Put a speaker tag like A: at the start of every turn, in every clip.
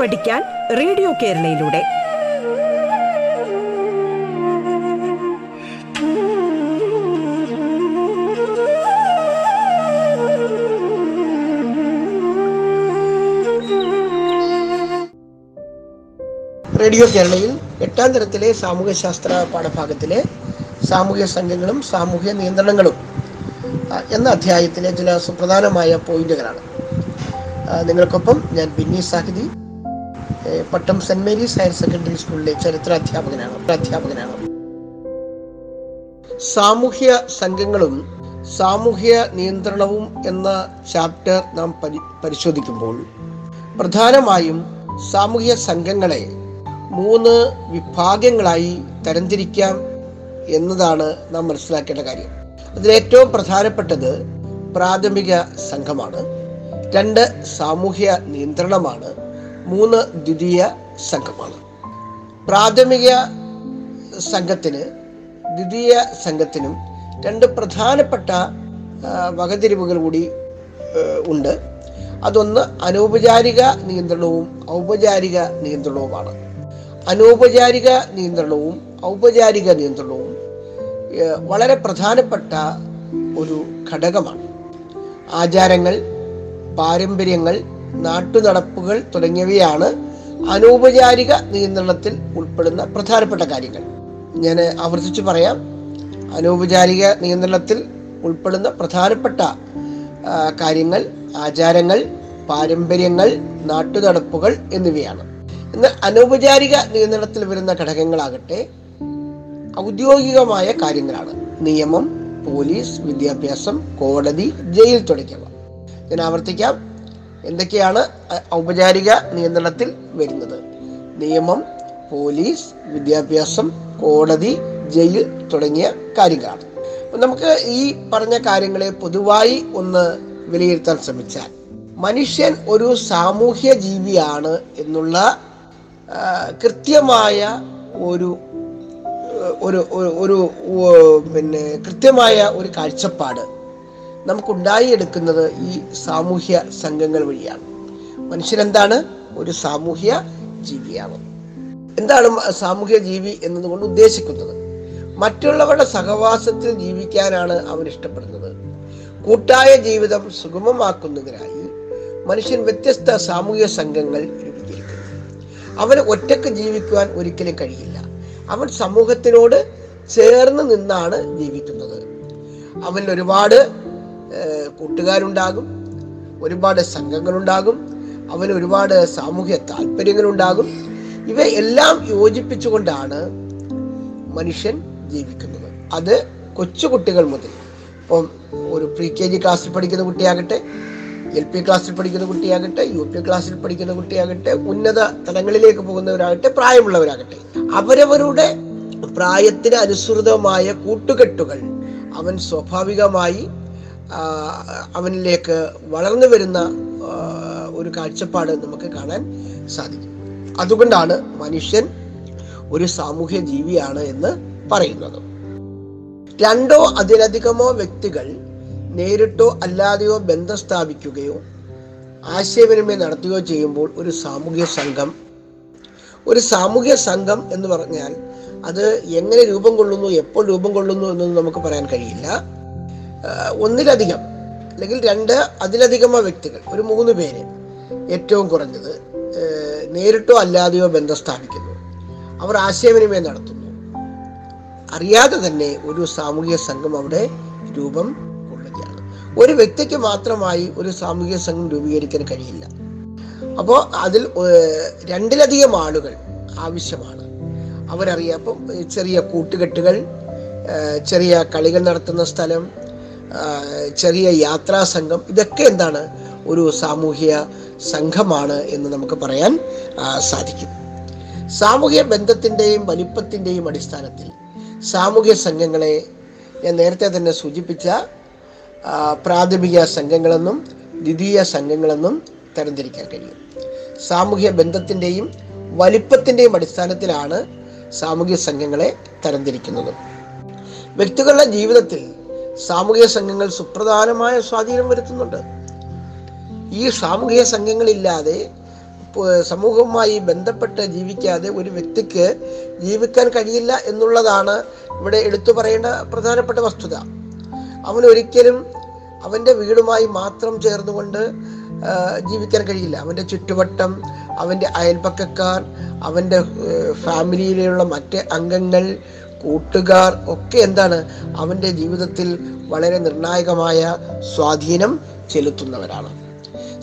A: പഠിക്കാൻ radio കേരളയിലൂടെ.
B: Radio കേരളയിൽ എട്ടാം തരത്തിലെ സാമൂഹ്യശാസ്ത്ര പാഠഭാഗത്തിലെ സാമൂഹ്യ സംഘങ്ങളും സാമൂഹ്യ നിയന്ത്രണങ്ങളും എന്ന അധ്യായത്തിലെ ചില സുപ്രധാനമായ പോയിന്റുകളാണ്. നിങ്ങൾക്കൊപ്പം ഞാൻ Binny Sahithi. Pattom Saint Mary's higher secondary സ്കൂളിലെ ചരിത്ര അധ്യാപകനാണ് അധ്യാപകനാണ് സാമൂഹ്യ സംഘങ്ങളും സാമൂഹ്യ നിയന്ത്രണവും എന്ന ചാപ്റ്റർ നാം പരി പരിശോധിക്കുമ്പോൾ പ്രധാനമായും സാമൂഹ്യ സംഘങ്ങളെ മൂന്ന് വിഭാഗങ്ങളായി തരംതിരിക്കാം എന്നതാണ് നാം മനസ്സിലാക്കേണ്ട കാര്യം. അതിലേറ്റവും പ്രധാനപ്പെട്ടത് പ്രാഥമിക സംഘമാണ്. രണ്ട് സാമൂഹ്യ നിയന്ത്രണമാണ്. മൂന്ന് ദ്വിതീയ സംഘമാണ് പ്രാഥമിക സംഘത്തിന് ദ്വിതീയ സംഘത്തിനും രണ്ട് പ്രധാനപ്പെട്ട വകതിരിവുകൾ കൂടി ഉണ്ട്. അതൊന്ന് അനൗപചാരിക നിയന്ത്രണവും ഔപചാരിക നിയന്ത്രണവുമാണ്. അനൗപചാരിക നിയന്ത്രണവും ഔപചാരിക നിയന്ത്രണവും വളരെ പ്രധാനപ്പെട്ട ഒരു ഘടകമാണ്. ആചാരങ്ങൾ പാരമ്പര്യങ്ങൾ നാട്ടുനടപ്പുകൾ തുടങ്ങിയവയാണ് അനൗപചാരിക നിയന്ത്രണത്തിൽ ഉൾപ്പെടുന്ന പ്രധാനപ്പെട്ട കാര്യങ്ങൾ. ഞാൻ ആവർത്തിച്ചു പറയാം. അനൗപചാരിക നിയന്ത്രണത്തിൽ ഉൾപ്പെടുന്ന പ്രധാനപ്പെട്ട കാര്യങ്ങൾ ആചാരങ്ങൾ പാരമ്പര്യങ്ങൾ നാട്ടുനടപ്പുകൾ എന്നിവയാണ്. എന്നാൽ അനൗപചാരിക നിയന്ത്രണത്തിൽ വരുന്ന ഘടകങ്ങളാകട്ടെ ഔദ്യോഗികമായ കാര്യങ്ങളാണ്. നിയമം പോലീസ് വിദ്യാഭ്യാസം കോടതി ജയിൽ തുടങ്ങിയവ. ഞാൻ ആവർത്തിക്കാം. എന്തൊക്കെയാണ് ഔപചാരിക നിയന്ത്രണത്തിൽ വരുന്നത്? നിയമം പോലീസ് വിദ്യാഭ്യാസം കോടതി ജയിൽ തുടങ്ങിയ കാര്യങ്ങളാണ്. നമുക്ക് ഈ പറഞ്ഞ കാര്യങ്ങളെ പൊതുവായി ഒന്ന് വിലയിരുത്താൻ ശ്രമിച്ചാൽ മനുഷ്യൻ ഒരു സാമൂഹ്യ ജീവിയാണ് എന്നുള്ള കൃത്യമായ ഒരു ഒരു- ഒരു പിന്നെ കൃത്യമായ ഒരു കാഴ്ചപ്പാട് നമുക്കുണ്ടായിയെടുക്കുന്നത് ഈ സാമൂഹ്യ സംഘങ്ങൾ വഴിയാണ്. മനുഷ്യരെന്താണ്? ഒരു സാമൂഹ്യ ജീവിയാണ്. എന്താണ് സാമൂഹ്യ ജീവി എന്നതുകൊണ്ട് ഉദ്ദേശിക്കുന്നത്? മറ്റുള്ളവരുടെ സഹവാസത്തിൽ ജീവിക്കാനാണ് അവൻ ഇഷ്ടപ്പെടുന്നത്. കൂട്ടായ ജീവിതം സുഗമമാക്കുന്നതിനായി മനുഷ്യൻ വ്യത്യസ്ത സാമൂഹ്യ സംഘങ്ങൾ രൂപീകരിക്കുന്നു. അവന് ഒറ്റയ്ക്ക് ജീവിക്കുവാൻ ഒരിക്കലും കഴിയില്ല. അവൻ സമൂഹത്തിനോട് ചേർന്ന് നിന്നാണ് ജീവിക്കുന്നത്. അവൻ ഒരുപാട് കൂട്ടുകാരുണ്ടാകും ഒരുപാട് സംഘങ്ങളുണ്ടാകും അവന് ഒരുപാട് സാമൂഹ്യ താല്പര്യങ്ങളുണ്ടാകും. ഇവയെല്ലാം യോജിപ്പിച്ചുകൊണ്ടാണ് മനുഷ്യൻ ജീവിക്കുന്നത്. അത് കൊച്ചുകുട്ടികൾ മുതൽ ഇപ്പം ഒരു പ്രീ കെ ജി ക്ലാസ്സിൽ പഠിക്കുന്ന കുട്ടിയാകട്ടെ എൽ പി ക്ലാസ്സിൽ പഠിക്കുന്ന കുട്ടിയാകട്ടെ യു പി ക്ലാസ്സിൽ പഠിക്കുന്ന കുട്ടിയാകട്ടെ ഉന്നത തലങ്ങളിലേക്ക് പോകുന്നവരാകട്ടെ പ്രായമുള്ളവരാകട്ടെ അവരവരുടെ പ്രായത്തിന് അനുസൃതമായ കൂട്ടുകെട്ടുകൾ അവൻ സ്വാഭാവികമായി അവനിലേക്ക് വളർന്നു വരുന്ന ഒരു കാഴ്ചപ്പാട് നമുക്ക് കാണാൻ സാധിക്കും. അതുകൊണ്ടാണ് മനുഷ്യൻ ഒരു സാമൂഹ്യ ജീവിയാണ് എന്ന് പറയുന്നത്. രണ്ടോ അതിലധികമോ വ്യക്തികൾ നേരിട്ടോ അല്ലാതെയോ ബന്ധം സ്ഥാപിക്കുകയോ ആശയവിനിമയം നടത്തുകയോ ചെയ്യുമ്പോൾ ഒരു സാമൂഹ്യ സംഘം ഒരു സാമൂഹ്യ സംഘം എന്ന് പറഞ്ഞാൽ അത് എങ്ങനെ രൂപം കൊള്ളുന്നു എപ്പോൾ രൂപം കൊള്ളുന്നു എന്നൊന്നും നമുക്ക് പറയാൻ കഴിയില്ല. ഒന്നിലധികം അല്ലെങ്കിൽ രണ്ട് അതിലധികമോ വ്യക്തികൾ ഒരു മൂന്ന് പേര് ഏറ്റവും കുറഞ്ഞത് നേരിട്ടോ അല്ലാതെയോ ബന്ധം സ്ഥാപിക്കുന്നു. അവർ ആശയവിനിമയം നടത്തുന്നു. അറിയാതെ തന്നെ ഒരു സാമൂഹിക സംഘം അവിടെ രൂപം കൊള്ളുകയാണ്. ഒരു വ്യക്തിക്ക് മാത്രമായി ഒരു സാമൂഹിക സംഘം രൂപീകരിക്കാൻ കഴിയില്ല. അപ്പോൾ അതിൽ രണ്ടിലധികം ആളുകൾ ആവശ്യമാണ്. അവരറിയാം അപ്പം ചെറിയ കൂട്ടുകെട്ടുകൾ ചെറിയ കളികൾ നടത്തുന്ന സ്ഥലം ചെറിയ യാത്രാ സംഘം. ഇതൊക്കെ എന്താണ് ഒരു സാമൂഹ്യ സംഘമാണ് എന്ന് നമുക്ക് പറയാൻ സാധിക്കും. സാമൂഹ്യ ബന്ധത്തിന്റെയും വലിപ്പത്തിന്റെയും അടിസ്ഥാനത്തിൽ സാമൂഹ്യ സംഘങ്ങളെ ഞാൻ നേരത്തെ തന്നെ സൂചിപ്പിച്ച പ്രാഥമിക സംഘങ്ങളെന്നും ദ്വിതീയ സംഘങ്ങളെന്നും തരംതിരിക്കാൻ കഴിയും. സാമൂഹ്യ ബന്ധത്തിന്റെയും വലിപ്പത്തിന്റെയും അടിസ്ഥാനത്തിലാണ് സാമൂഹ്യ സംഘങ്ങളെ തരംതിരിക്കുന്നത്. വ്യക്തികളുടെ ജീവിതത്തിൽ സാമൂഹിക സംഘങ്ങൾ സുപ്രധാനമായ സ്വാധീനം വരുത്തുന്നുണ്ട്. ഈ സാമൂഹിക സംഘങ്ങളില്ലാതെ സമൂഹവുമായി ബന്ധപ്പെട്ട് ജീവിക്കാതെ ഒരു വ്യക്തിക്ക് ജീവിക്കാൻ കഴിയില്ല എന്നുള്ളതാണ് ഇവിടെ എടുത്തു പറയേണ്ട പ്രധാനപ്പെട്ട വസ്തുത. അവൻ ഒരിക്കലും അവന്റെ വീടുമായി മാത്രം ചേർന്നുകൊണ്ട് ജീവിക്കാൻ കഴിയില്ല. അവന്റെ ചുറ്റുവട്ടം അവന്റെ അയൽപക്കക്കാർ അവന്റെ ഫാമിലിയിലുള്ള മറ്റ് അംഗങ്ങൾ കൂട്ടുകാർ ഒക്കെ എന്താണ് അവന്റെ ജീവിതത്തിൽ വളരെ നിർണായകമായ സ്വാധീനം ചെലുത്തുന്നവരാണ്.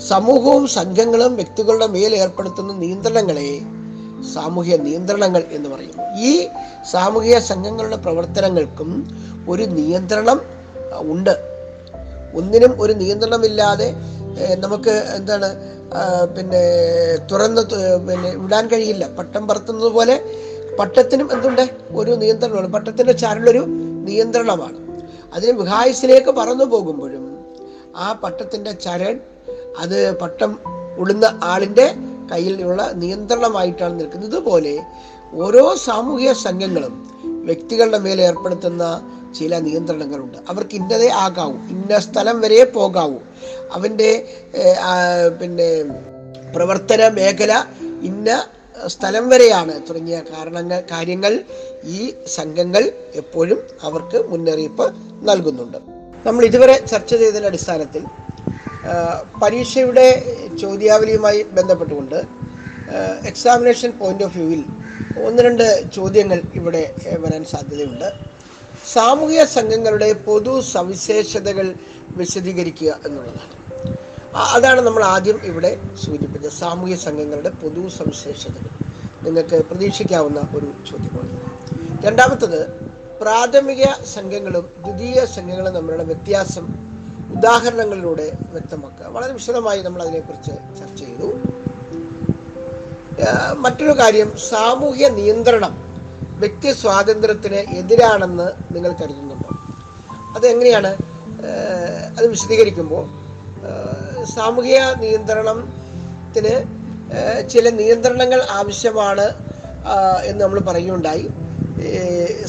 B: സമൂഹവും സംഘങ്ങളും വ്യക്തികളുടെ മേൽ ഏർപ്പെടുത്തുന്ന നിയന്ത്രണങ്ങളെ സാമൂഹ്യ നിയന്ത്രണങ്ങൾ എന്ന് പറയുന്നു. ഈ സാമൂഹിക സംഘങ്ങളുടെ പ്രവർത്തനങ്ങൾക്കും ഒരു നിയന്ത്രണം ഉണ്ട്. ഒന്നിനും ഒരു നിയന്ത്രണമില്ലാതെ നമുക്ക് എന്താണ് പിന്നെ തുറന്ന് പിന്നെ വിടാൻ കഴിയില്ല. പട്ടം പറത്തുന്നത് പോലെ പട്ടത്തിനും എന്തുണ്ട്? ഒരു നിയന്ത്രണമാണ്. പട്ടത്തിന്റെ ചരലൊരു നിയന്ത്രണമാണ്. അതിന് വിഹായസിലേക്ക് പറന്നു പോകുമ്പോഴും ആ പട്ടത്തിന്റെ ചരൺ അത് പട്ടം ഉളുന്ന ആളിന്റെ കയ്യിലുള്ള നിയന്ത്രണമായിട്ടാണ് നിൽക്കുന്നത്. ഇതുപോലെ ഓരോ സാമൂഹിക സംഘങ്ങളും വ്യക്തികളുടെ മേൽ ഏർപ്പെടുത്തുന്ന ചില നിയന്ത്രണങ്ങളുണ്ട്. അവർക്ക് ഇന്നതേ ആകാവൂ. ഇന്ന സ്ഥലം വരെ പോകാവൂ. അവന്റെ പിന്നെ പ്രവർത്തന മേഖല ഇന്ന സ്ഥലം വരെയാണ് തുടങ്ങിയ കാരണങ്ങൾ കാര്യങ്ങൾ ഈ സംഘങ്ങൾ എപ്പോഴും അവർക്ക് മുന്നറിയിപ്പ് നൽകുന്നുണ്ട്. നമ്മൾ ഇതുവരെ ചർച്ച ചെയ്തതിന്റെ അടിസ്ഥാനത്തിൽ പരീക്ഷയുടെ ചോദ്യാവലിയുമായി ബന്ധപ്പെട്ടുകൊണ്ട് എക്സാമിനേഷൻ പോയിന്റ് ഓഫ് വ്യൂവിൽ ഒന്ന് രണ്ട് ചോദ്യങ്ങൾ ഇവിടെ വരാൻ സാധ്യതയുണ്ട്. സാമൂഹിക സംഘങ്ങളുടെ പൊതു സവിശേഷതകൾ വിശദീകരിക്കുക എന്നുള്ളതാണ്. അതാണ് നമ്മൾ ആദ്യം ഇവിടെ സൂചിപ്പിച്ചത് സാമൂഹ്യ സംഘങ്ങളുടെ പൊതു സവിശേഷതകൾ. നിങ്ങൾക്ക് പ്രതീക്ഷിക്കാവുന്ന ഒരു ചോദ്യമാണ്. രണ്ടാമത്തത് പ്രാഥമിക സംഘങ്ങളും ദ്വിതീയ സംഘങ്ങളും തമ്മിലുള്ള വ്യത്യാസം ഉദാഹരണങ്ങളിലൂടെ വ്യക്തമാക്കുക. വളരെ വിശദമായി നമ്മൾ അതിനെക്കുറിച്ച് ചർച്ച ചെയ്തു. മറ്റൊരു കാര്യം സാമൂഹ്യ നിയന്ത്രണം വ്യക്തി സ്വാതന്ത്ര്യത്തിന് എതിരാണെന്ന് നിങ്ങൾ കരുതുന്നുണ്ടോ? അതെങ്ങനെയാണ്? അത് വിശദീകരിക്കുമ്പോൾ സാമൂഹിക നിയന്ത്രണത്തിന് ചില നിയന്ത്രണങ്ങൾ ആവശ്യമാണ് എന്ന് നമ്മൾ പറയുകയുണ്ടായി.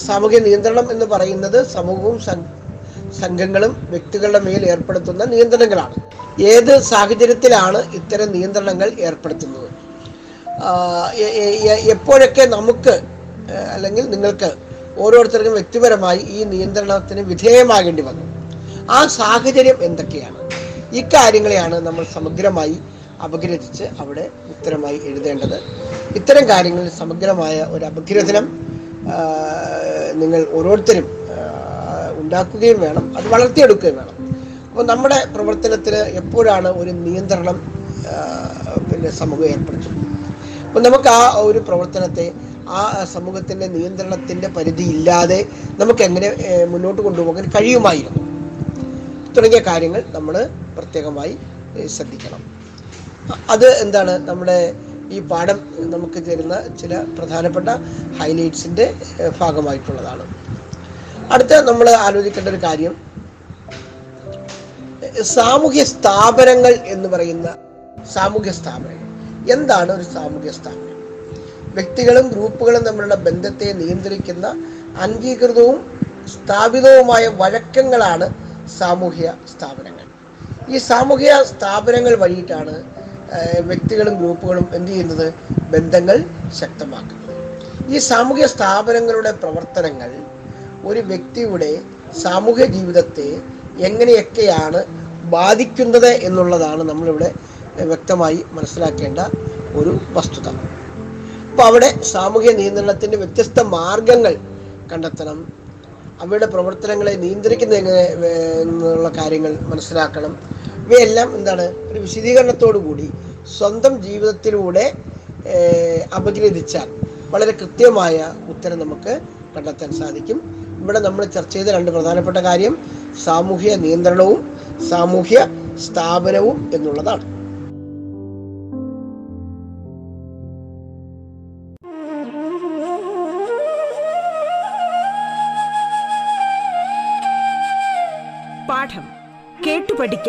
B: സാമൂഹിക നിയന്ത്രണം എന്ന് പറയുന്നത് സമൂഹവും സംഘങ്ങളും വ്യക്തികളുടെ മേൽ ഏർപ്പെടുത്തുന്ന നിയന്ത്രണങ്ങളാണ്. ഏത് സാഹചര്യത്തിലാണ് ഇത്തരം നിയന്ത്രണങ്ങൾ ഏർപ്പെടുത്തുന്നത്? എപ്പോഴൊക്കെ നമുക്ക് അല്ലെങ്കിൽ നിങ്ങൾക്ക് ഓരോരുത്തർക്കും വ്യക്തിപരമായി ഈ നിയന്ത്രണത്തിന് വിധേയമാകേണ്ടി വന്നു? ആ സാഹചര്യം എന്തൊക്കെയാണ്? ഇക്കാര്യങ്ങളെയാണ് നമ്മൾ സമഗ്രമായി അപഗ്രഥിച്ച് അവിടെ ഉത്തരമായി എഴുതേണ്ടത്. ഇത്തരം കാര്യങ്ങളിൽ സമഗ്രമായ ഒരു അപഗ്രഥനം നിങ്ങൾ ഓരോരുത്തരും ഉണ്ടാക്കുകയും വേണം അത് വളർത്തിയെടുക്കുകയും വേണം. അപ്പോൾ നമ്മുടെ പ്രവർത്തനത്തിന് എപ്പോഴാണ് ഒരു നിയന്ത്രണം പിന്നെ സമൂഹം ഏർപ്പെടുത്തുന്നത്? അപ്പോൾ നമുക്ക് ആ ഒരു പ്രവർത്തനത്തെ ആ സമൂഹത്തിന്റെ നിയന്ത്രണത്തിന്റെ പരിധി ഇല്ലാതെ നമുക്ക് എങ്ങനെ മുന്നോട്ട് കൊണ്ടുപോകാൻ കഴിയുമായിരുന്നു? തുടങ്ങിയ കാര്യങ്ങൾ നമ്മൾ പ്രത്യേകമായി ശ്രദ്ധിക്കണം. അത് എന്താണ്? നമ്മുടെ ഈ പാഠം നമുക്ക് തരുന്ന ചില പ്രധാനപ്പെട്ട ഹൈലൈറ്റ്സിന്റെ ഭാഗമായിട്ടുള്ളതാണ്. അടുത്ത നമ്മൾ ആലോചിക്കേണ്ട ഒരു കാര്യം. സാമൂഹ്യ സ്ഥാപനങ്ങൾ എന്ന് പറയുന്ന സാമൂഹ്യ സ്ഥാപനങ്ങൾ. എന്താണ് ഒരു സാമൂഹ്യ സ്ഥാപനം? വ്യക്തികളും ഗ്രൂപ്പുകളും തമ്മിലുള്ള ബന്ധത്തെ നിയന്ത്രിക്കുന്ന അംഗീകൃതവും സ്ഥാപിതവുമായ വഴക്കങ്ങളാണ് സാമൂഹ്യ സ്ഥാപനങ്ങൾ. ഈ സാമൂഹിക സ്ഥാപനങ്ങൾ വഴിയിട്ടാണ് വ്യക്തികളും ഗ്രൂപ്പുകളും എന്ത് ചെയ്യുന്നത്? ബന്ധങ്ങൾ ശക്തമാക്കുന്നത്. ഈ സാമൂഹിക സ്ഥാപനങ്ങളുടെ പ്രവർത്തനങ്ങൾ ഒരു വ്യക്തിയുടെ സാമൂഹ്യ ജീവിതത്തെ എങ്ങനെയൊക്കെയാണ് ബാധിക്കുന്നത് എന്നുള്ളതാണ് നമ്മളിവിടെ വ്യക്തമായി മനസ്സിലാക്കേണ്ട ഒരു വസ്തുത. അപ്പോൾ അവിടെ സാമൂഹ്യ നിയന്ത്രണത്തിന്റെ വ്യത്യസ്ത മാർഗങ്ങൾ കണ്ടെത്തണം. അവയുടെ പ്രവർത്തനങ്ങളെ നിയന്ത്രിക്കുന്ന എങ്ങനെ എന്നുള്ള കാര്യങ്ങൾ മനസ്സിലാക്കണം. ഇവയെല്ലാം എന്താണ് ഒരു വിശദീകരണത്തോടു കൂടി സ്വന്തം ജീവിതത്തിലൂടെ അപഗ്രഥിച്ചാൽ വളരെ കൃത്യമായ ഉത്തരം നമുക്ക് കണ്ടെത്താൻ സാധിക്കും. ഇവിടെ നമ്മൾ ചർച്ച ചെയ്ത രണ്ട് പ്രധാനപ്പെട്ട കാര്യം സാമൂഹ്യ നിയന്ത്രണവും സാമൂഹ്യ സ്ഥാപനവും എന്നുള്ളതാണ്.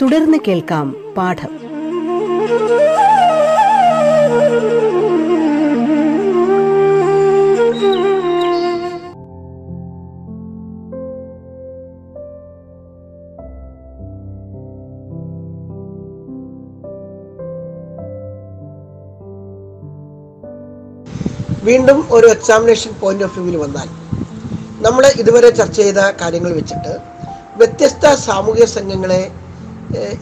C: തുടർന്ന് കേൾക്കാം പാഠം.
B: വീണ്ടും ഒരു എക്സാമിനേഷൻ പോയിന്റ് ഓഫ് വ്യൂവിൽ വന്നാൽ നമ്മൾ ഇതുവരെ ചർച്ച ചെയ്ത കാര്യങ്ങൾ വെച്ചിട്ട് വ്യത്യസ്ത സാമൂഹിക സംഘങ്ങളെ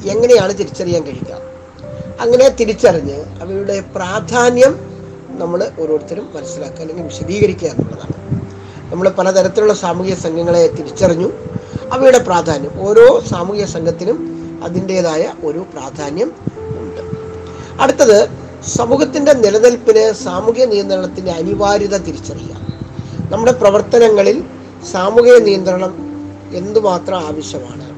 B: എങ്ങനെയാണ് തിരിച്ചറിയാൻ കഴിയുക? അങ്ങനെ തിരിച്ചറിഞ്ഞ് അവയുടെ പ്രാധാന്യം നമ്മൾ ഓരോരുത്തരും മനസ്സിലാക്കുക അല്ലെങ്കിൽ വിശദീകരിക്കുക എന്നുള്ളതാണ്. നമ്മൾ പലതരത്തിലുള്ള സാമൂഹിക സംഘങ്ങളെ തിരിച്ചറിഞ്ഞു അവയുടെ പ്രാധാന്യം ഓരോ സാമൂഹിക സംഘത്തിനും അതിന്റെതായ ഒരു പ്രാധാന്യം ഉണ്ട്. അടുത്തത് സമൂഹത്തിന്റെ നിലനിൽപ്പിന് സാമൂഹിക നിയന്ത്രണത്തിന്റെ അനിവാര്യത തിരിച്ചറിയുക. നമ്മുടെ പ്രവർത്തനങ്ങളിൽ സാമൂഹിക നിയന്ത്രണം എന്തുമാത്രം ആവശ്യമാണ്?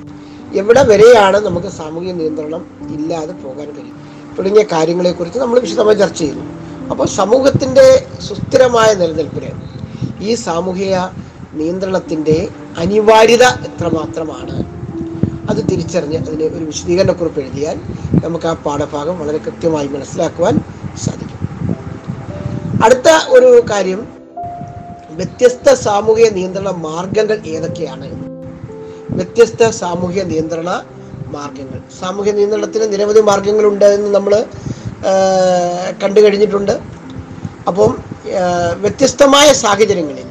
B: എവിടെ വരെയാണ് നമുക്ക് സാമൂഹിക നിയന്ത്രണം ഇല്ലാതെ പോകാൻ കഴിയും തുടങ്ങിയ കാര്യങ്ങളെക്കുറിച്ച് നമ്മൾ വിശദമായി ചർച്ച ചെയ്തു. അപ്പോൾ സമൂഹത്തിന്റെ സുസ്ഥിരമായ നിലനിൽപ്പിന് ഈ സാമൂഹിക നിയന്ത്രണത്തിന്റെ അനിവാര്യത എത്രമാത്രമാണ്? അത് തിരിച്ചറിഞ്ഞ് അതിന് ഒരു വിശദീകരണക്കുറിപ്പ് എഴുതിയാൽ നമുക്ക് ആ പാഠഭാഗം വളരെ കൃത്യമായി മനസ്സിലാക്കുവാൻ സാധിക്കും. അടുത്ത ഒരു കാര്യം വ്യത്യസ്ത സാമൂഹിക നിയന്ത്രണ മാർഗങ്ങൾ ഏതൊക്കെയാണ് വ്യത്യസ്ത സാമൂഹ്യ നിയന്ത്രണ മാർഗങ്ങൾ. സാമൂഹ്യ നിയന്ത്രണത്തിന് നിരവധി മാർഗങ്ങളുണ്ട് എന്ന് നമ്മൾ കണ്ടു കഴിഞ്ഞിട്ടുണ്ട് അപ്പം വ്യത്യസ്തമായ സാഹചര്യങ്ങളിൽ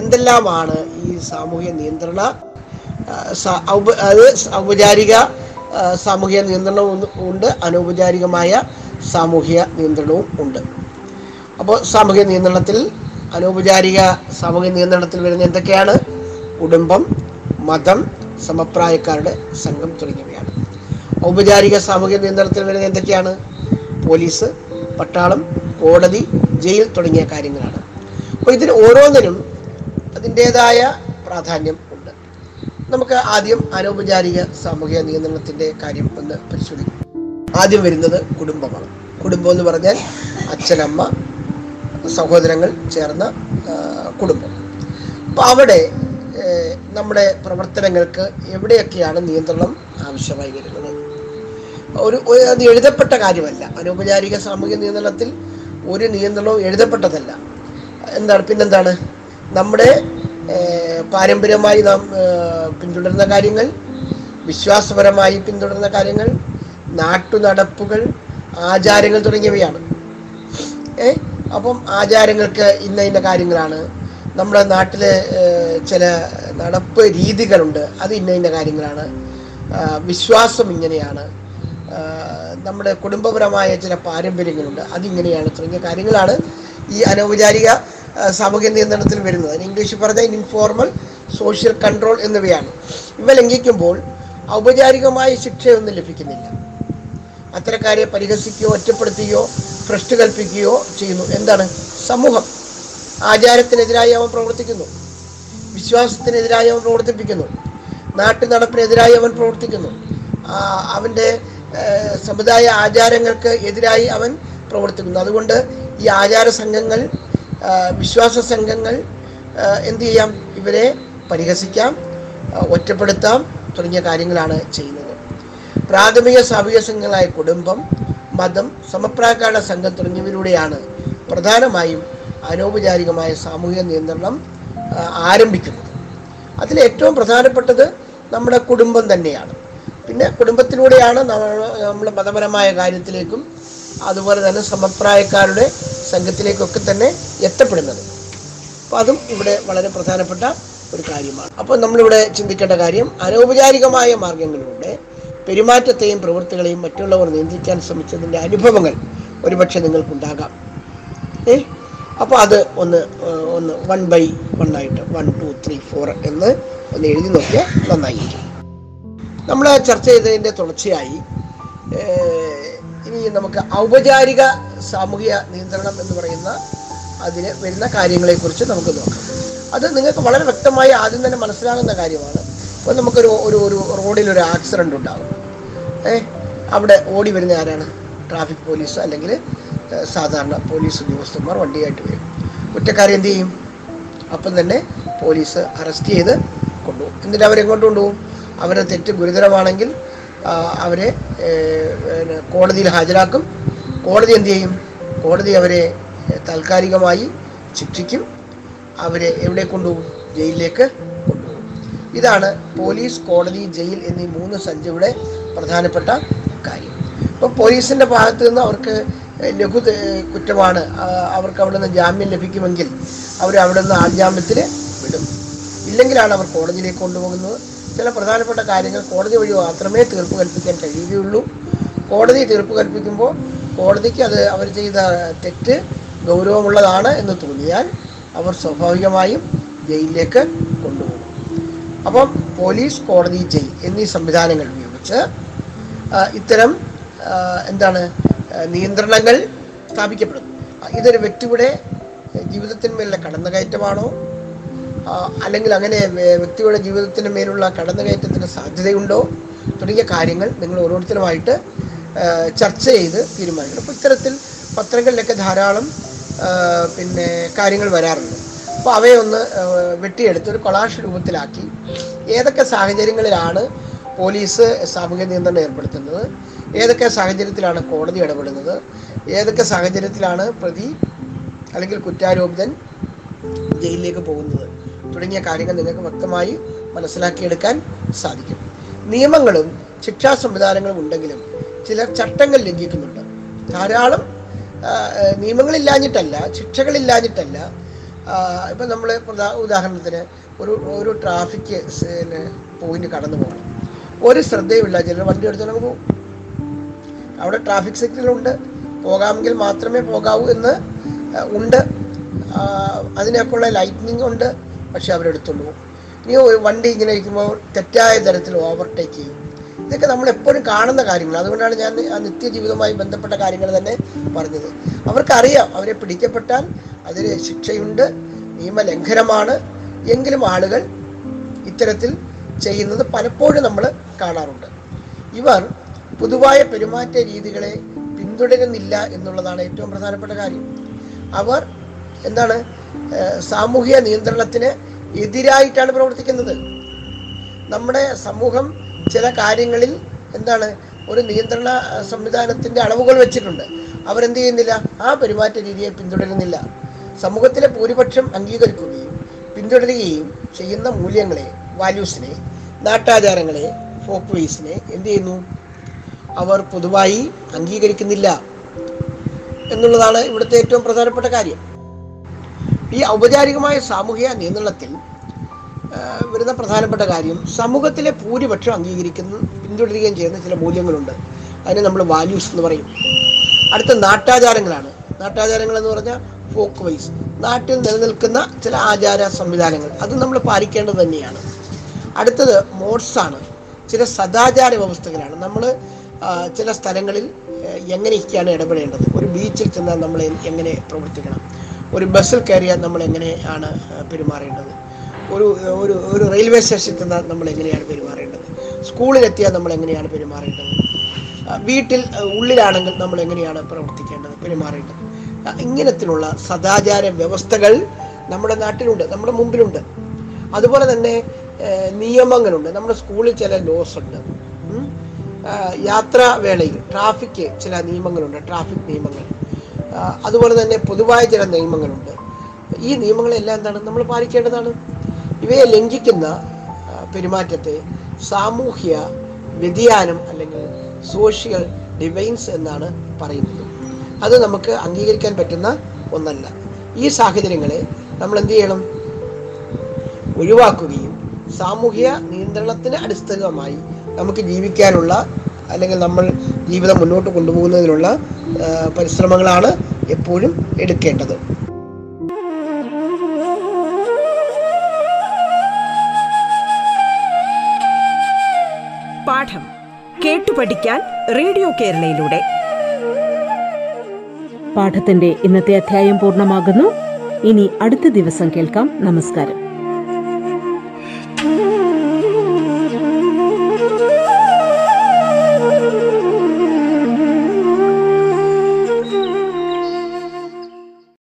B: എന്തെല്ലാമാണ് ഈ സാമൂഹ്യ നിയന്ത്രണ അത് ഔപചാരിക സാമൂഹ്യ നിയന്ത്രണവും ഉണ്ട് അനൗപചാരികമായ സാമൂഹ്യ നിയന്ത്രണവും ഉണ്ട്. അപ്പോൾ സാമൂഹ്യ നിയന്ത്രണത്തിൽ അനൗപചാരിക സാമൂഹ്യ നിയന്ത്രണത്തിൽ വരുന്ന എന്തൊക്കെയാണ്? കുടുംബം മതം സമപ്രായക്കാരുടെ സംഘം തുടങ്ങിയവയാണ്. ഔപചാരിക സാമൂഹിക നിയന്ത്രണത്തിൽ വരുന്ന എന്തൊക്കെയാണ്? പോലീസ് പട്ടാളം കോടതി ജയിൽ തുടങ്ങിയ കാര്യങ്ങളാണ്. അപ്പോൾ ഇതിന് ഓരോന്നിനും അതിന്റെതായ പ്രാധാന്യം ഉണ്ട്. നമുക്ക് ആദ്യം അനൗപചാരിക സാമൂഹിക നിയന്ത്രണത്തിന്റെ കാര്യം ഒന്ന് പരിശോധിക്കാം. ആദ്യം വരുന്നത് കുടുംബമാണ്. കുടുംബം എന്ന് പറഞ്ഞാൽ അച്ഛനമ്മ സഹോദരങ്ങൾ ചേർന്ന കുടുംബം. അപ്പോൾ അവിടെ നമ്മുടെ പ്രവർത്തനങ്ങൾക്ക് എവിടെയൊക്കെയാണ് നിയന്ത്രണം ആവശ്യമായി വരുന്നത്? ഒരു അത് എഴുതപ്പെട്ട കാര്യമല്ല. അനൗപചാരിക സാമൂഹിക നിയന്ത്രണത്തിൽ ഒരു നിയന്ത്രണവും എഴുതപ്പെട്ടതല്ല. എന്താണ് പിന്നെന്താണ്? നമ്മുടെ പാരമ്പര്യമായി നാം പിന്തുടരുന്ന കാര്യങ്ങൾ വിശ്വാസപരമായി പിന്തുടരുന്ന കാര്യങ്ങൾ നാട്ടുനടപ്പുകൾ ആചാരങ്ങൾ തുടങ്ങിയവയാണ്. ഏ അപ്പം ആചാരങ്ങൾക്ക് ഇന്ന ഇന്ന കാര്യങ്ങളാണ് നമ്മുടെ നാട്ടിലെ ചില നടപ്പ് രീതികളുണ്ട്. അത് ഇന്ന ഇന്ന കാര്യങ്ങളാണ്. വിശ്വാസം ഇങ്ങനെയാണ്. നമ്മുടെ കുടുംബപരമായ ചില പാരമ്പര്യങ്ങളുണ്ട്. അതിങ്ങനെയാണ് തുടങ്ങിയ കാര്യങ്ങളാണ് ഈ അനൗപചാരിക സാമൂഹ്യ നിയന്ത്രണത്തിൽ വരുന്നത്. ഇംഗ്ലീഷിൽ പറഞ്ഞാൽ ഇൻഫോർമൽ സോഷ്യൽ കൺട്രോൾ എന്നിവയാണ്. ഇവ ലംഘിക്കുമ്പോൾ ഔപചാരികമായ ശിക്ഷയൊന്നും ലഭിക്കുന്നില്ല. അത്തരക്കാരെ പരിഹസിക്കുകയോ ഒറ്റപ്പെടുത്തുകയോ ഭ്രഷ്ട് കൽപ്പിക്കുകയോ ചെയ്യുന്നു. എന്താണ്? സമൂഹം. ആചാരത്തിനെതിരായി അവൻ പ്രവർത്തിക്കുന്നു. വിശ്വാസത്തിനെതിരായി അവൻ പ്രവർത്തിപ്പിക്കുന്നു. നാട്ടു നടപ്പിനെതിരായി അവൻ പ്രവർത്തിക്കുന്നു. അവന്റെ സമുദായ ആചാരങ്ങൾക്ക് എതിരായി അവൻ പ്രവർത്തിക്കുന്നു. അതുകൊണ്ട് ഈ ആചാര സംഘങ്ങൾ വിശ്വാസ സംഘങ്ങൾ എന്ത് ചെയ്യാം? ഇവരെ പരിഹസിക്കാം ഒറ്റപ്പെടുത്താം തുടങ്ങിയ കാര്യങ്ങളാണ് ചെയ്യുന്നത്. പ്രാഥമിക സാമൂഹിക സംഘങ്ങളായ കുടുംബം മതം സമപ്രാകാരണ സംഘം തുടങ്ങിയവരിലൂടെയാണ് പ്രധാനമായും അനൗപചാരികമായ സാമൂഹിക നിയന്ത്രണം ആരംഭിക്കുന്നത്. അതിൽ ഏറ്റവും പ്രധാനപ്പെട്ടത് നമ്മുടെ കുടുംബം തന്നെയാണ്. പിന്നെ കുടുംബത്തിലൂടെയാണ് നമ്മൾ മതപരമായ കാര്യത്തിലേക്കും അതുപോലെ തന്നെ സമപ്രായക്കാരുടെ സംഘത്തിലേക്കൊക്കെ തന്നെ എത്തപ്പെടുന്നത്. അപ്പോൾ അതും ഇവിടെ വളരെ പ്രധാനപ്പെട്ട ഒരു കാര്യമാണ്. അപ്പോൾ നമ്മളിവിടെ ചിന്തിക്കേണ്ട കാര്യം അനൗപചാരികമായ മാർഗങ്ങളിലൂടെ പെരുമാറ്റത്തെയും പ്രവൃത്തികളെയും മറ്റുള്ളവർ നിയന്ത്രിക്കാൻ ശ്രമിച്ചതിന്റെ അനുഭവങ്ങൾ ഒരുപക്ഷെ നിങ്ങൾക്കുണ്ടാകാം. അപ്പോൾ അത് ഒന്ന് ഒന്ന് വൺ ബൈ വൺ ആയിട്ട് വൺ ടു ത്രീ ഫോർ എന്ന് ഒന്ന് എഴുതി നോക്കിയാൽ നന്നായിരിക്കും. നമ്മൾ ചർച്ച ചെയ്തതിന്റെ തുടർച്ചയായി ഇനി നമുക്ക് ഔപചാരിക സാമൂഹിക നിയന്ത്രണം എന്ന് പറയുന്ന അതിന് വരുന്ന കാര്യങ്ങളെക്കുറിച്ച് നമുക്ക് നോക്കാം. അത് നിങ്ങൾക്ക് വളരെ വ്യക്തമായി ആദ്യം തന്നെ മനസ്സിലാകുന്ന കാര്യമാണ്. ഇപ്പോൾ നമുക്കൊരു ഒരു ഒരു റോഡിൽ ഒരു ആക്സിഡന്റ് ഉണ്ടാകും. ഏ അവിടെ ഓടി വരുന്ന ആരാണ്? ട്രാഫിക് പോലീസ് അല്ലെങ്കിൽ സാധാരണ പോലീസ് ഉദ്യോഗസ്ഥന്മാർ വണ്ടിയായിട്ട് വരും. കുറ്റക്കാരെ എന്ത് ചെയ്യും? അപ്പം തന്നെ പോലീസ് അറസ്റ്റ് ചെയ്ത് കൊണ്ടുപോകും. എന്നിട്ട് അവരെ അവരെങ്ങോട്ട് കൊണ്ടുപോകും? അവരെ തെറ്റ് ഗുരുതരമാണെങ്കിൽ അവരെ കോടതിയിൽ ഹാജരാക്കും. കോടതി എന്ത് ചെയ്യും? കോടതി അവരെ താൽക്കാലികമായി ശിക്ഷിക്കും. അവരെ എവിടെ കൊണ്ടുപോകും? ജയിലിലേക്ക് കൊണ്ടുപോകും. ഇതാണ് പോലീസ് കോടതി ജയിൽ എന്നീ മൂന്ന് സഞ്ചയുടെ പ്രധാനപ്പെട്ട കാര്യം. ഇപ്പോൾ പോലീസിന്റെ ഭാഗത്ത് നിന്ന് അവർക്ക് ലഘു കുറ്റമാണ്. അവർക്ക് അവിടെ നിന്ന് ജാമ്യം ലഭിക്കുമെങ്കിൽ അവർ അവിടെ നിന്ന് ആൾജാമ്യത്തിൽ വിടും. ഇല്ലെങ്കിലാണ് അവർ കോടതിയിലേക്ക് കൊണ്ടുപോകുന്നത്. ചില പ്രധാനപ്പെട്ട കാര്യങ്ങൾ കോടതി വഴി മാത്രമേ തീർപ്പ് കൽപ്പിക്കാൻ കഴിയുകയുള്ളൂ. കോടതി തീർപ്പ് കൽപ്പിക്കുമ്പോൾ കോടതിക്ക് അത് അവർ ചെയ്ത തെറ്റ് ഗൗരവമുള്ളതാണ് എന്ന് തോന്നിയാൽ അവർ സ്വാഭാവികമായും ജയിലിലേക്ക് കൊണ്ടുപോകും. അപ്പം പോലീസ് കോടതി ജയിൽ എന്നീ സംവിധാനങ്ങൾ ഉപയോഗിച്ച് ഇത്തരം എന്താണ് നിയന്ത്രണങ്ങൾ സ്ഥാപിക്കപ്പെടുന്നു ഇതൊരു വ്യക്തിയുടെ ജീവിതത്തിന്മേലുള്ള കടന്നുകയറ്റമാണോ? അല്ലെങ്കിൽ അങ്ങനെ വ്യക്തിയുടെ ജീവിതത്തിന് മേലുള്ള കടന്നുകയറ്റത്തിന് സാധ്യതയുണ്ടോ? തുടങ്ങിയ കാര്യങ്ങൾ നിങ്ങൾ ഓരോരുത്തരുമായിട്ട് ചർച്ച ചെയ്ത് തീരുമാനിക്കണം. അപ്പോൾ ഇത്തരത്തിൽ പത്രങ്ങളിലൊക്കെ ധാരാളം പിന്നെ കാര്യങ്ങൾ വരാറുണ്ട്. അപ്പോൾ അവയെ ഒന്ന് വെട്ടിയെടുത്ത് ഒരു കൊളാഷ് രൂപത്തിലാക്കി. ഏതൊക്കെ സാഹചര്യങ്ങളിലാണ് പോലീസ് സാമൂഹ്യ നിയന്ത്രണം ഏർപ്പെടുത്തുന്നത്? ഏതൊക്കെ സാഹചര്യത്തിലാണ് കോടതി ഇടപെടുന്നത്? ഏതൊക്കെ സാഹചര്യത്തിലാണ് പ്രതി അല്ലെങ്കിൽ കുറ്റാരോപിതൻ ജയിലിലേക്ക് പോകുന്നത്? തുടങ്ങിയ കാര്യങ്ങൾ നിങ്ങൾക്ക് വ്യക്തമായി മനസ്സിലാക്കിയെടുക്കാൻ സാധിക്കും. നിയമങ്ങളും ശിക്ഷാ സംവിധാനങ്ങളും ഉണ്ടെങ്കിലും ചിലർ ചട്ടങ്ങൾ ലംഘിക്കുന്നുണ്ട്. ധാരാളം നിയമങ്ങളില്ലാഞ്ഞിട്ടല്ല ശിക്ഷകളില്ലാഞ്ഞിട്ടല്ല. ഇപ്പം നമ്മൾ ഉദാഹരണത്തിന് ഒരു ഒരു ട്രാഫിക് പോയിന്റ് കടന്നു പോകണം ഒരു ശ്രദ്ധയുമില്ല ചിലർ വണ്ടി എടുത്തോണ്ട് പോകും അവിടെ ട്രാഫിക് സിഗ്നലുണ്ട്. പോകാമെങ്കിൽ മാത്രമേ പോകാവൂ എന്ന് ഉണ്ട്. അതിനൊക്കെയുള്ള ലൈറ്റ്നിങ് ഉണ്ട്. പക്ഷെ അവരെടുത്തുള്ളൂ. ഇനി വണ്ടി ഇങ്ങനെ ഇരിക്കുമ്പോൾ തെറ്റായ തരത്തിൽ ഓവർടേക്ക് ചെയ്യും. ഇതൊക്കെ നമ്മൾ എപ്പോഴും കാണുന്ന കാര്യങ്ങൾ. അതുകൊണ്ടാണ് ഞാൻ ആ നിത്യജീവിതവുമായി ബന്ധപ്പെട്ട കാര്യങ്ങൾ തന്നെ പറഞ്ഞത്. അവർക്കറിയാം അവരെ പിടിക്കപ്പെട്ടാൽ അതിന് ശിക്ഷയുണ്ട് നിയമലംഘനമാണ്. എങ്കിലും ആളുകൾ ഇത്തരത്തിൽ ചെയ്യുന്നത് പലപ്പോഴും നമ്മൾ കാണാറുണ്ട്. ഇവർ പൊതുവായ പെരുമാറ്റ രീതികളെ പിന്തുടരുന്നില്ല എന്നുള്ളതാണ് ഏറ്റവും പ്രധാനപ്പെട്ട കാര്യം. അവർ എന്താണ് സാമൂഹ്യ നിയന്ത്രണത്തിന് എതിരായിട്ടാണ് പ്രവർത്തിക്കുന്നത്. നമ്മുടെ സമൂഹം ചില കാര്യങ്ങളിൽ എന്താണ് ഒരു നിയന്ത്രണ സംവിധാനത്തിന്റെ അളവുകൾ വെച്ചിട്ടുണ്ട്. അവരെന്ത് ചെയ്യുന്നില്ല ആ പെരുമാറ്റ രീതിയെ പിന്തുടരുന്നില്ല. സമൂഹത്തിലെ ഭൂരിപക്ഷം അംഗീകരിക്കുകയും പിന്തുടരുകയും ചെയ്യുന്ന മൂല്യങ്ങളെ വാല്യൂസിനെ നാട്ടാചാരങ്ങളെ ഫോക്ക് വേസിനെ എന്ത് ചെയ്യുന്നു? അവർ പൊതുവായി അംഗീകരിക്കുന്നില്ല എന്നുള്ളതാണ് ഇവിടുത്തെ ഏറ്റവും പ്രധാനപ്പെട്ട കാര്യം. ഈ ഔപചാരികമായ സാമൂഹിക നിയന്ത്രണത്തിൽ വരുന്ന പ്രധാനപ്പെട്ട കാര്യം സമൂഹത്തിലെ ഭൂരിപക്ഷം അംഗീകരിക്കുന്ന പിന്തുടരുകയും ചെയ്യുന്ന ചില മൂല്യങ്ങളുണ്ട്. അതിനെ നമ്മൾ വാല്യൂസ് എന്ന് പറയും. അടുത്ത നാട്ടാചാരങ്ങളാണ്. നാട്ടാചാരങ്ങൾ എന്ന് പറഞ്ഞാൽ ഫോക്ക് വൈസ് നാട്ടിൽ നിലനിൽക്കുന്ന ചില ആചാര സംവിധാനങ്ങൾ. അത് നമ്മൾ പാലിക്കേണ്ടത് തന്നെയാണ്. അടുത്തത് മോഡ്സാണ്. ചില സദാചാര വ്യവസ്ഥകളാണ്. നമ്മൾ ചില സ്ഥലങ്ങളിൽ എങ്ങനെയൊക്കെയാണ് ഇടപെടേണ്ടത്? ഒരു ബീച്ചിൽ ചെന്നാൽ നമ്മൾ എങ്ങനെ പ്രവർത്തിക്കണം? ഒരു ബസ്സിൽ കയറിയാൽ നമ്മൾ എങ്ങനെയാണ് പെരുമാറേണ്ടത്? ഒരു ഒരു ഒരു റെയിൽവേ സ്റ്റേഷനിൽ ചെന്നാൽ നമ്മൾ എങ്ങനെയാണ് പെരുമാറേണ്ടത്? സ്കൂളിലെത്തിയാൽ നമ്മൾ എങ്ങനെയാണ് പെരുമാറേണ്ടത്? വീട്ടിൽ ഉള്ളിലാണെങ്കിൽ നമ്മൾ എങ്ങനെയാണ് പ്രവർത്തിക്കേണ്ടത് പെരുമാറേണ്ടത്? ഇങ്ങനത്തിലുള്ള സദാചാര വ്യവസ്ഥകൾ നമ്മുടെ നാട്ടിലുണ്ട് നമ്മുടെ മുമ്പിലുണ്ട്. അതുപോലെ തന്നെ നിയമങ്ങളുണ്ട്. നമ്മുടെ സ്കൂളിൽ ചില ലോസ് ഉണ്ട്. ആ, യാത്രാ വേളയിൽ ട്രാഫിക് ചില നിയമങ്ങളുണ്ട് ട്രാഫിക് നിയമങ്ങൾ. അതുപോലെ തന്നെ പൊതുവായ ചില നിയമങ്ങളുണ്ട്. ഈ നിയമങ്ങളെല്ലാം എന്താണ്? നമ്മൾ പാലിക്കേണ്ടതാണ്. ഇവയെ ലംഘിക്കുന്ന പെരുമാറ്റത്തെ സാമൂഹ്യ വ്യതിയാനം അല്ലെങ്കിൽ സോഷ്യൽ ഡിവൈൻസ് എന്നാണ് പറയുന്നത്. അത് നമുക്ക് അംഗീകരിക്കാൻ പറ്റുന്ന ഒന്നല്ല. ഈ സാഹചര്യങ്ങളെ നമ്മൾ എന്ത് ചെയ്യണം? ഒഴിവാക്കുകയും സാമൂഹ്യ നിയന്ത്രണത്തിന് അടിസ്ഥാനമായി നമുക്ക് ജീവിക്കാനുള്ള അല്ലെങ്കിൽ നമ്മൾ ജീവിതം മുന്നോട്ട് കൊണ്ടുപോകുന്നതിനുള്ള പരിശ്രമങ്ങളാണ് എപ്പോഴും എടുക്കേണ്ടത്.
A: പാഠം കേട്ടു പഠിക്കാൻ റേഡിയോ കേരളയിലൂടെ.
C: പാഠത്തിന്റെ ഇന്നത്തെ അധ്യായം പൂർണമാകുന്നു. ഇനി അടുത്ത ദിവസം കേൾക്കാം. നമസ്കാരം.